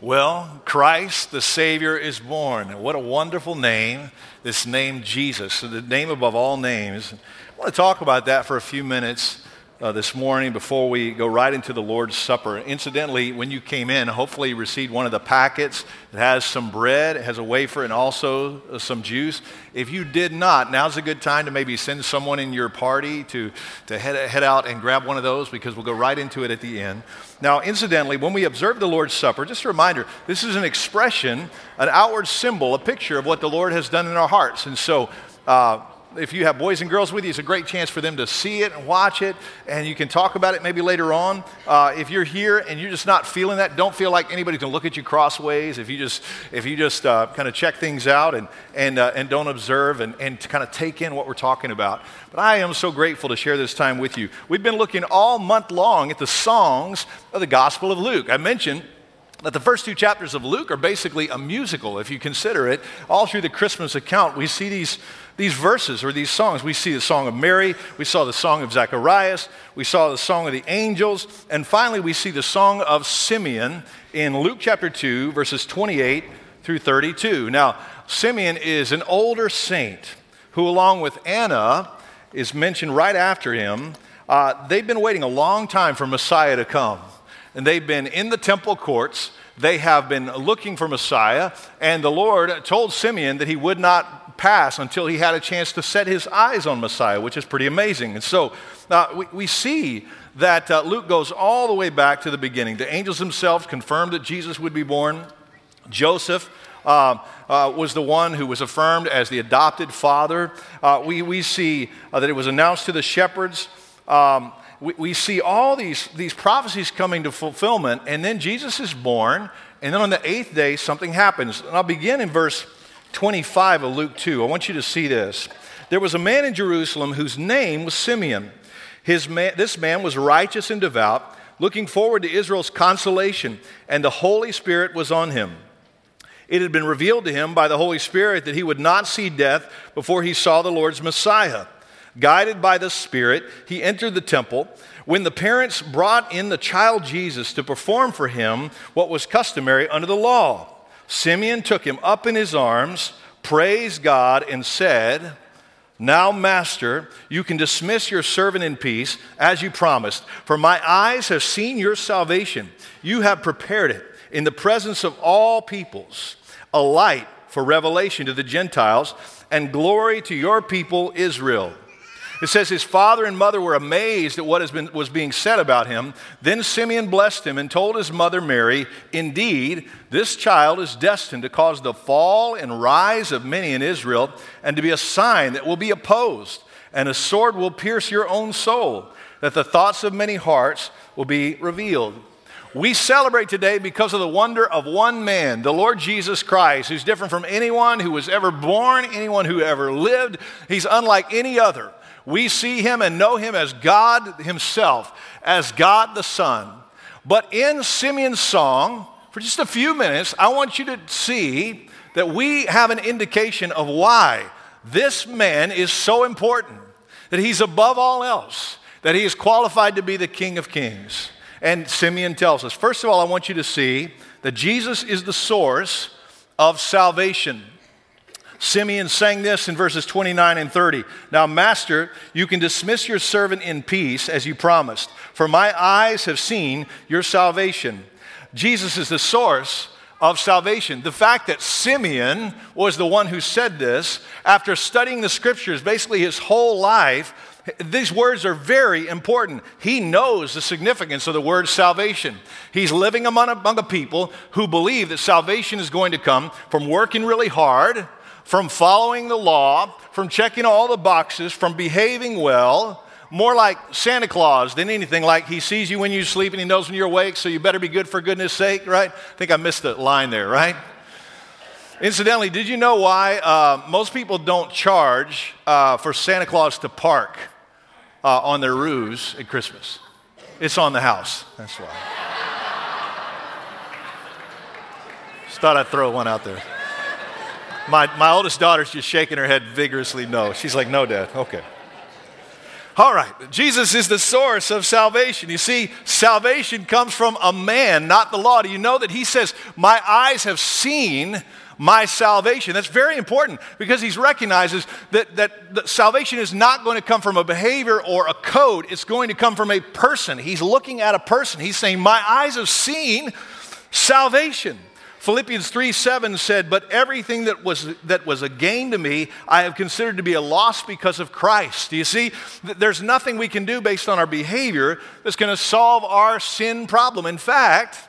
Well, Christ the Savior is born. What a wonderful name, this name Jesus, the name above all names. I want to talk about that for a few minutes uh, this morning before we go right into the Lord's Supper. Incidentally, when you came in, hopefully you received one of the packets. It has some bread, it has a wafer, and also uh, some juice. If you did not, now's a good time to maybe send someone in your party to, to head, head out and grab one of those because we'll go right into it at the end. Now, incidentally, when we observe the Lord's Supper, just a reminder this is an expression, an outward symbol, a picture of what the Lord has done in our hearts. And so, uh, if you have boys and girls with you, it's a great chance for them to see it and watch it, and you can talk about it maybe later on. Uh, if you're here and you're just not feeling that, don't feel like anybody can look at you crossways. If you just, if you just uh, kind of check things out and, and, uh, and don't observe and, and kind of take in what we're talking about. But I am so grateful to share this time with you. We've been looking all month long at the songs of the Gospel of Luke. I mentioned that the first two chapters of Luke are basically a musical, if you consider it. All through the Christmas account, we see these these verses or these songs. We see the song of Mary, we saw the song of Zacharias, we saw the song of the angels, and finally we see the song of Simeon in Luke chapter 2, verses 28 through 32. Now, Simeon is an older saint who, along with Anna, is mentioned right after him. Uh, they've been waiting a long time for Messiah to come, and they've been in the temple courts. They have been looking for Messiah, and the Lord told Simeon that he would not pass until he had a chance to set his eyes on Messiah, which is pretty amazing. And so uh, we, we, see that uh, Luke goes all the way back to the beginning. The angels themselves confirmed that Jesus would be born. Joseph uh, uh, was the one who was affirmed as the adopted father. Uh, we, we see uh, that it was announced to the shepherds. Um, we, we see all these, these prophecies coming to fulfillment, and then Jesus is born, and then on the eighth day, something happens. And I'll begin in verse 25 of Luke 2. I want you to see this. There was a man in Jerusalem whose name was Simeon. His man, this man was righteous and devout, looking forward to Israel's consolation, and the Holy Spirit was on him. It had been revealed to him by the Holy Spirit that he would not see death before he saw the Lord's Messiah. Guided by the Spirit, he entered the temple. When the parents brought in the child Jesus to perform for him what was customary under the law, Simeon took him up in his arms, praised God, and said, Now, Master, you can dismiss your servant in peace, as you promised, for my eyes have seen your salvation. You have prepared it in the presence of all peoples, a light for revelation to the Gentiles, and glory to your people Israel. It says his father and mother were amazed at what been, was being said about him. Then Simeon blessed him and told his mother Mary, Indeed, this child is destined to cause the fall and rise of many in Israel, and to be a sign that will be opposed, and a sword will pierce your own soul, that the thoughts of many hearts will be revealed. We celebrate today because of the wonder of one man, the Lord Jesus Christ, who's different from anyone who was ever born, anyone who ever lived. He's unlike any other. We see him and know him as God himself, as God the Son. But in Simeon's song, for just a few minutes, I want you to see that we have an indication of why this man is so important, that he's above all else, that he is qualified to be the King of Kings. And Simeon tells us first of all, I want you to see that Jesus is the source of salvation. Simeon sang this in verses 29 and 30. Now, Master, you can dismiss your servant in peace as you promised, for my eyes have seen your salvation. Jesus is the source of salvation. The fact that Simeon was the one who said this, after studying the scriptures basically his whole life, these words are very important. He knows the significance of the word salvation. He's living among, a, among a people who believe that salvation is going to come from working really hard from following the law, from checking all the boxes, from behaving well, more like Santa Claus than anything. Like he sees you when you sleep and he knows when you're awake, so you better be good for goodness sake, right? I think I missed the line there, right? Incidentally, did you know why uh, most people don't charge uh, for Santa Claus to park uh, on their roofs at Christmas? It's on the house. That's why. Just thought I'd throw one out there. My, my oldest daughter's just shaking her head vigorously, no. She's like, no, Dad. Okay. All right, Jesus is the source of salvation. You see, salvation comes from a man, not the law. Do you know that he says, My eyes have seen my salvation? That's very important because he recognizes that, that, that salvation is not going to come from a behavior or a code, it's going to come from a person. He's looking at a person. He's saying, My eyes have seen salvation. Philippians 3 7 said, But everything that was, that was a gain to me, I have considered to be a loss because of Christ. Do you see? There's nothing we can do based on our behavior that's going to solve our sin problem. In fact,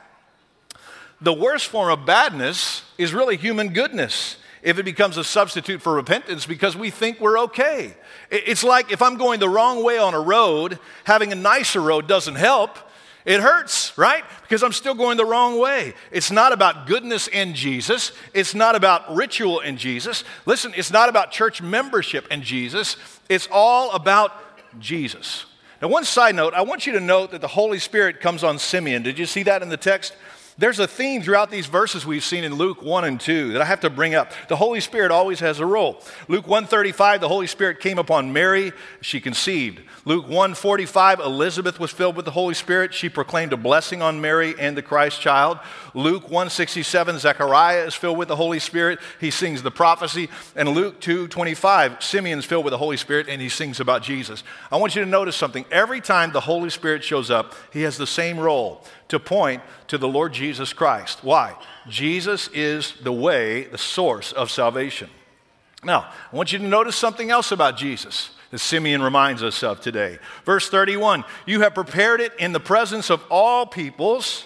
the worst form of badness is really human goodness if it becomes a substitute for repentance because we think we're okay. It's like if I'm going the wrong way on a road, having a nicer road doesn't help. It hurts, right? Because I'm still going the wrong way. It's not about goodness in Jesus. It's not about ritual in Jesus. Listen, it's not about church membership in Jesus. It's all about Jesus. Now, one side note, I want you to note that the Holy Spirit comes on Simeon. Did you see that in the text? There's a theme throughout these verses we've seen in Luke 1 and 2 that I have to bring up. The Holy Spirit always has a role. Luke 135, the Holy Spirit came upon Mary, she conceived. Luke 145, Elizabeth was filled with the Holy Spirit. She proclaimed a blessing on Mary and the Christ child. Luke 167, Zechariah is filled with the Holy Spirit. He sings the prophecy. And Luke 225, Simeon's filled with the Holy Spirit and he sings about Jesus. I want you to notice something. Every time the Holy Spirit shows up, he has the same role to point to the Lord Jesus Christ. Why? Jesus is the way, the source of salvation. Now, I want you to notice something else about Jesus that Simeon reminds us of today. Verse 31 You have prepared it in the presence of all peoples,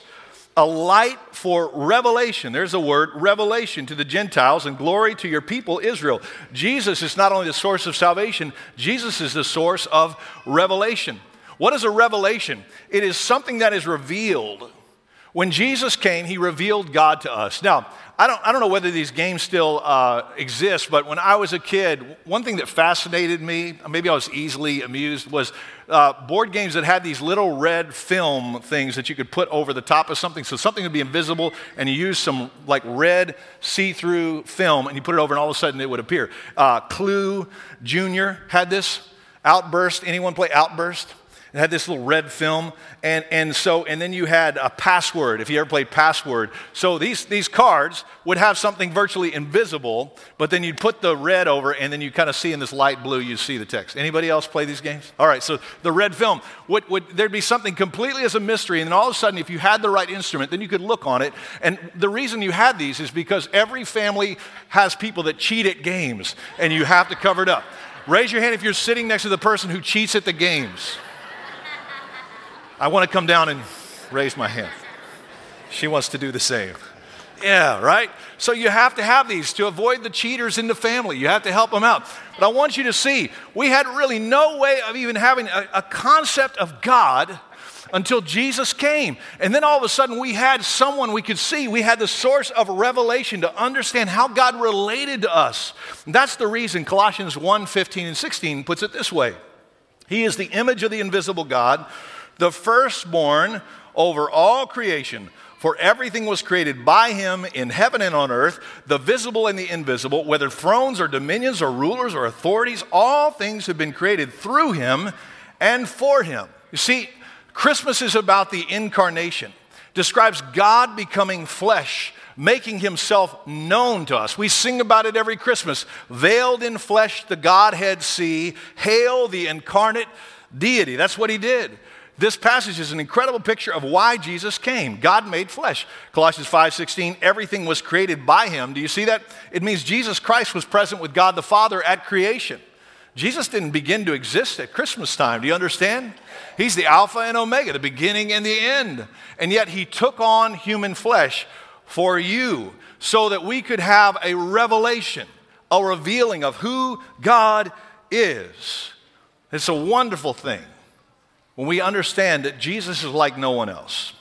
a light for revelation. There's a word, revelation to the Gentiles, and glory to your people, Israel. Jesus is not only the source of salvation, Jesus is the source of revelation. What is a revelation? It is something that is revealed. When Jesus came, he revealed God to us. Now, I don't, I don't know whether these games still uh, exist, but when I was a kid, one thing that fascinated me, maybe I was easily amused, was uh, board games that had these little red film things that you could put over the top of something so something would be invisible, and you use some like red see through film and you put it over, and all of a sudden it would appear. Uh, Clue Junior had this. Outburst. Anyone play Outburst? It had this little red film. And, and so, and then you had a password, if you ever played password. So these, these cards would have something virtually invisible, but then you'd put the red over, and then you kind of see in this light blue, you see the text. Anybody else play these games? All right, so the red film, would, there'd be something completely as a mystery, and then all of a sudden, if you had the right instrument, then you could look on it. And the reason you had these is because every family has people that cheat at games, and you have to cover it up. Raise your hand if you're sitting next to the person who cheats at the games. I want to come down and raise my hand. She wants to do the same. Yeah, right? So you have to have these to avoid the cheaters in the family. You have to help them out. But I want you to see, we had really no way of even having a, a, concept of God until Jesus came. And then all of a sudden we had someone we could see. We had the source of revelation to understand how God related to us. And that's the reason Colossians 1 15 and 16 puts it this way He is the image of the invisible God the firstborn over all creation. For everything was created by him in heaven and on earth, the visible and the invisible, whether thrones or dominions or rulers or authorities, all things have been created through him and for him. You see, Christmas is about the incarnation, describes God becoming flesh, making himself known to us. We sing about it every Christmas. Veiled in flesh, the Godhead see. Hail the incarnate deity. That's what he did. This passage is an incredible picture of why Jesus came. God made flesh. Colossians 5:16, everything was created by him. Do you see that? It means Jesus Christ was present with God the Father at creation. Jesus didn't begin to exist at Christmas time. Do you understand? He's the Alpha and Omega, the beginning and the end. And yet he took on human flesh for you so that we could have a revelation, a revealing of who God is. It's a wonderful thing when we understand that Jesus is like no one else.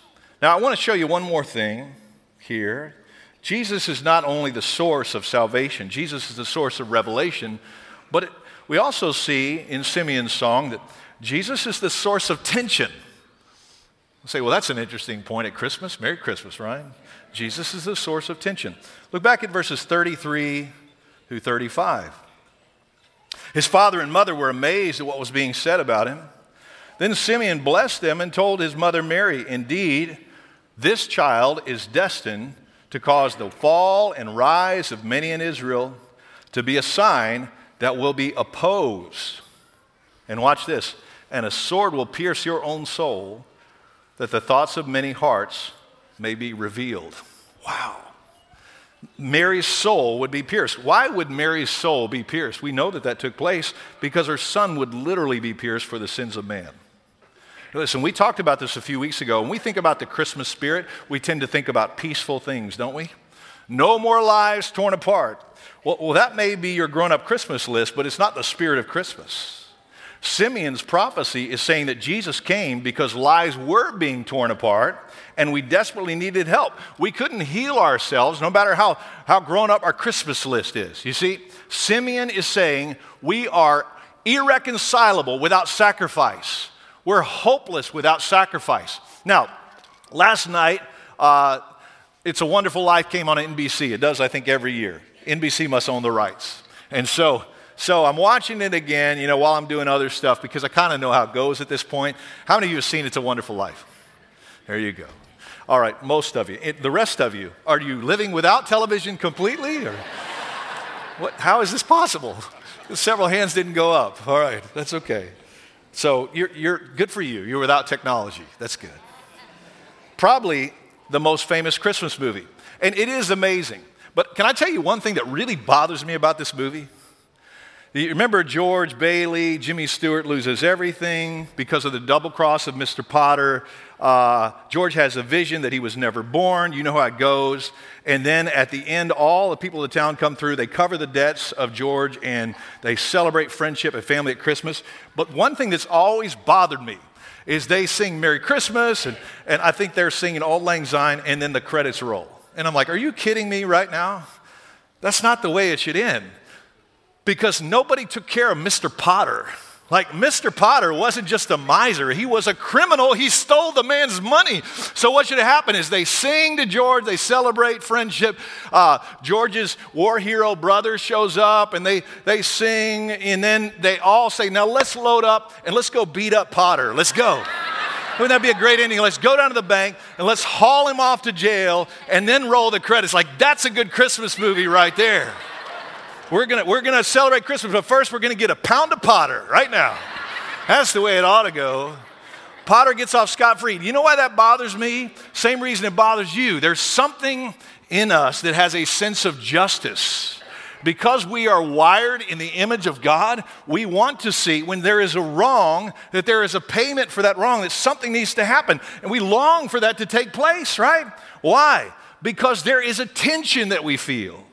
Now, I want to show you one more thing here. Jesus is not only the source of salvation, Jesus is the source of revelation, but it, we also see in Simeon's song that Jesus is the source of tension. Say, well, that's an interesting point at Christmas. Merry Christmas, Ryan. Jesus is the source of tension. Look back at verses 33 through 35. His father and mother were amazed at what was being said about him. Then Simeon blessed them and told his mother Mary, Indeed, this child is destined to cause the fall and rise of many in Israel to be a sign that will be opposed. And watch this and a sword will pierce your own soul, that the thoughts of many hearts may be revealed. Wow. Mary's soul would be pierced. Why would Mary's soul be pierced? We know that that took place because her son would literally be pierced for the sins of man. Listen, we talked about this a few weeks ago. When we think about the Christmas spirit, we tend to think about peaceful things, don't we? No more lives torn apart. Well, well that may be your grown up Christmas list, but it's not the spirit of Christmas. Simeon's prophecy is saying that Jesus came because lives were being torn apart and we desperately needed help. We couldn't heal ourselves no matter how, how grown up our Christmas list is. You see, Simeon is saying we are irreconcilable without sacrifice. We're hopeless without sacrifice. Now, last night, uh, It's a Wonderful Life came on NBC. It does, I think, every year. NBC must own the rights. And so, so I'm watching it again, you know, while I'm doing other stuff because I kind of know how it goes at this point. How many of you have seen It's a Wonderful Life? There you go. All right, most of you. It, the rest of you, are you living without television completely? Or what, how is this possible? Several hands didn't go up. All right, that's okay. So you're, you're good for you. You're without technology. That's good. Probably the most famous Christmas movie. And it is amazing. But can I tell you one thing that really bothers me about this movie? You remember George Bailey, Jimmy Stewart loses everything because of the double cross of Mr. Potter. Uh, George has a vision that he was never born. You know how it goes. And then at the end, all the people of the town come through. They cover the debts of George and they celebrate friendship and family at Christmas. But one thing that's always bothered me is they sing Merry Christmas, and, and I think they're singing Auld Lang Syne, and then the credits roll. And I'm like, are you kidding me right now? That's not the way it should end because nobody took care of Mr. Potter. Like, Mr. Potter wasn't just a miser, he was a criminal. He stole the man's money. So, what should happen is they sing to George, they celebrate friendship. Uh, George's war hero brother shows up and they, they sing, and then they all say, Now let's load up and let's go beat up Potter. Let's go. Wouldn't that be a great ending? Let's go down to the bank and let's haul him off to jail and then roll the credits. Like, that's a good Christmas movie right there. We're going we're gonna celebrate Christmas, but first we're going to get a pound of Potter right now. That's the way it ought to go. Potter gets off scot free. You know why that bothers me? Same reason it bothers you. There's something in us that has a sense of justice. Because we are wired in the image of God, we want to see when there is a wrong that there is a payment for that wrong, that something needs to happen. And we long for that to take place, right? Why? Because there is a tension that we feel.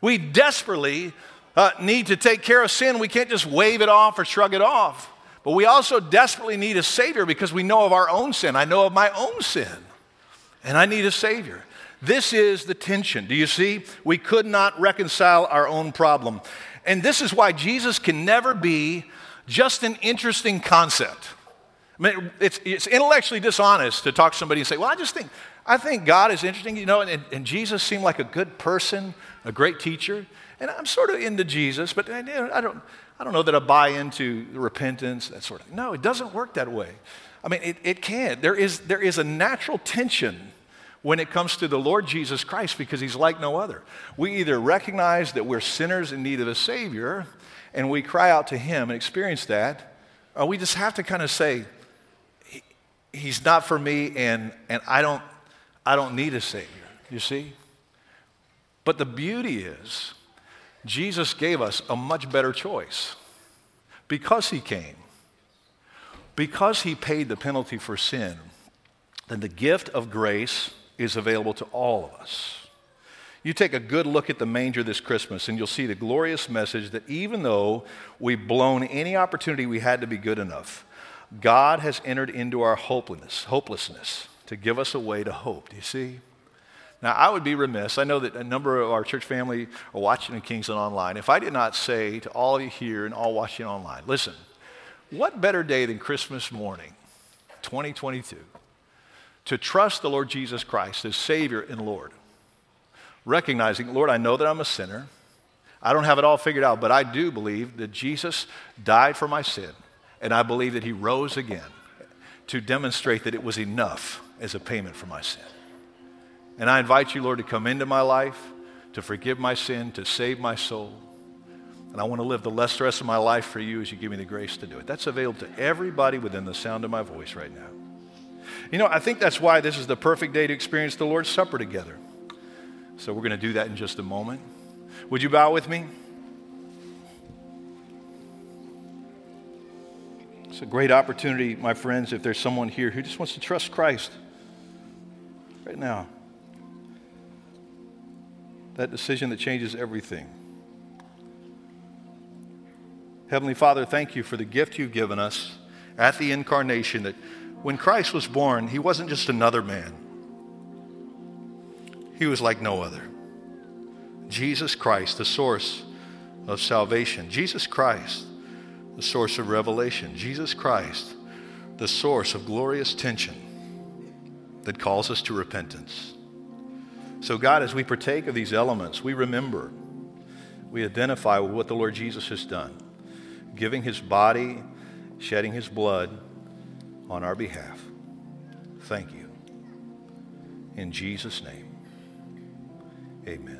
We desperately uh, need to take care of sin. We can't just wave it off or shrug it off. But we also desperately need a Savior because we know of our own sin. I know of my own sin, and I need a Savior. This is the tension. Do you see? We could not reconcile our own problem. And this is why Jesus can never be just an interesting concept. I mean, it's, it's intellectually dishonest to talk to somebody and say, Well, I just think, I think God is interesting, you know, and, and Jesus seemed like a good person, a great teacher. And I'm sort of into Jesus, but I don't, I don't know that I buy into repentance, that sort of No, it doesn't work that way. I mean, it, it can't. There is, there is a natural tension when it comes to the Lord Jesus Christ because he's like no other. We either recognize that we're sinners in need of a Savior and we cry out to him and experience that, or we just have to kind of say, He's not for me and, and I don't I don't need a Savior, you see? But the beauty is, Jesus gave us a much better choice because He came, because He paid the penalty for sin, then the gift of grace is available to all of us. You take a good look at the manger this Christmas, and you'll see the glorious message that even though we've blown any opportunity we had to be good enough, God has entered into our hopelessness, hopelessness to give us a way to hope. Do you see? Now, I would be remiss. I know that a number of our church family are watching in Kingsland online. If I did not say to all of you here and all watching online, listen, what better day than Christmas morning, 2022, to trust the Lord Jesus Christ as Savior and Lord? Recognizing, Lord, I know that I'm a sinner. I don't have it all figured out, but I do believe that Jesus died for my sin, and I believe that he rose again to demonstrate that it was enough as a payment for my sin. And I invite you, Lord, to come into my life, to forgive my sin, to save my soul. And I want to live the rest of my life for you as you give me the grace to do it. That's available to everybody within the sound of my voice right now. You know, I think that's why this is the perfect day to experience the Lord's Supper together. So we're going to do that in just a moment. Would you bow with me? It's a great opportunity, my friends, if there's someone here who just wants to trust Christ right now. That decision that changes everything. Heavenly Father, thank you for the gift you've given us at the incarnation that when Christ was born, he wasn't just another man, he was like no other. Jesus Christ, the source of salvation. Jesus Christ, the source of revelation. Jesus Christ, the source of glorious tension that calls us to repentance. So, God, as we partake of these elements, we remember, we identify with what the Lord Jesus has done, giving his body, shedding his blood on our behalf. Thank you. In Jesus' name, amen.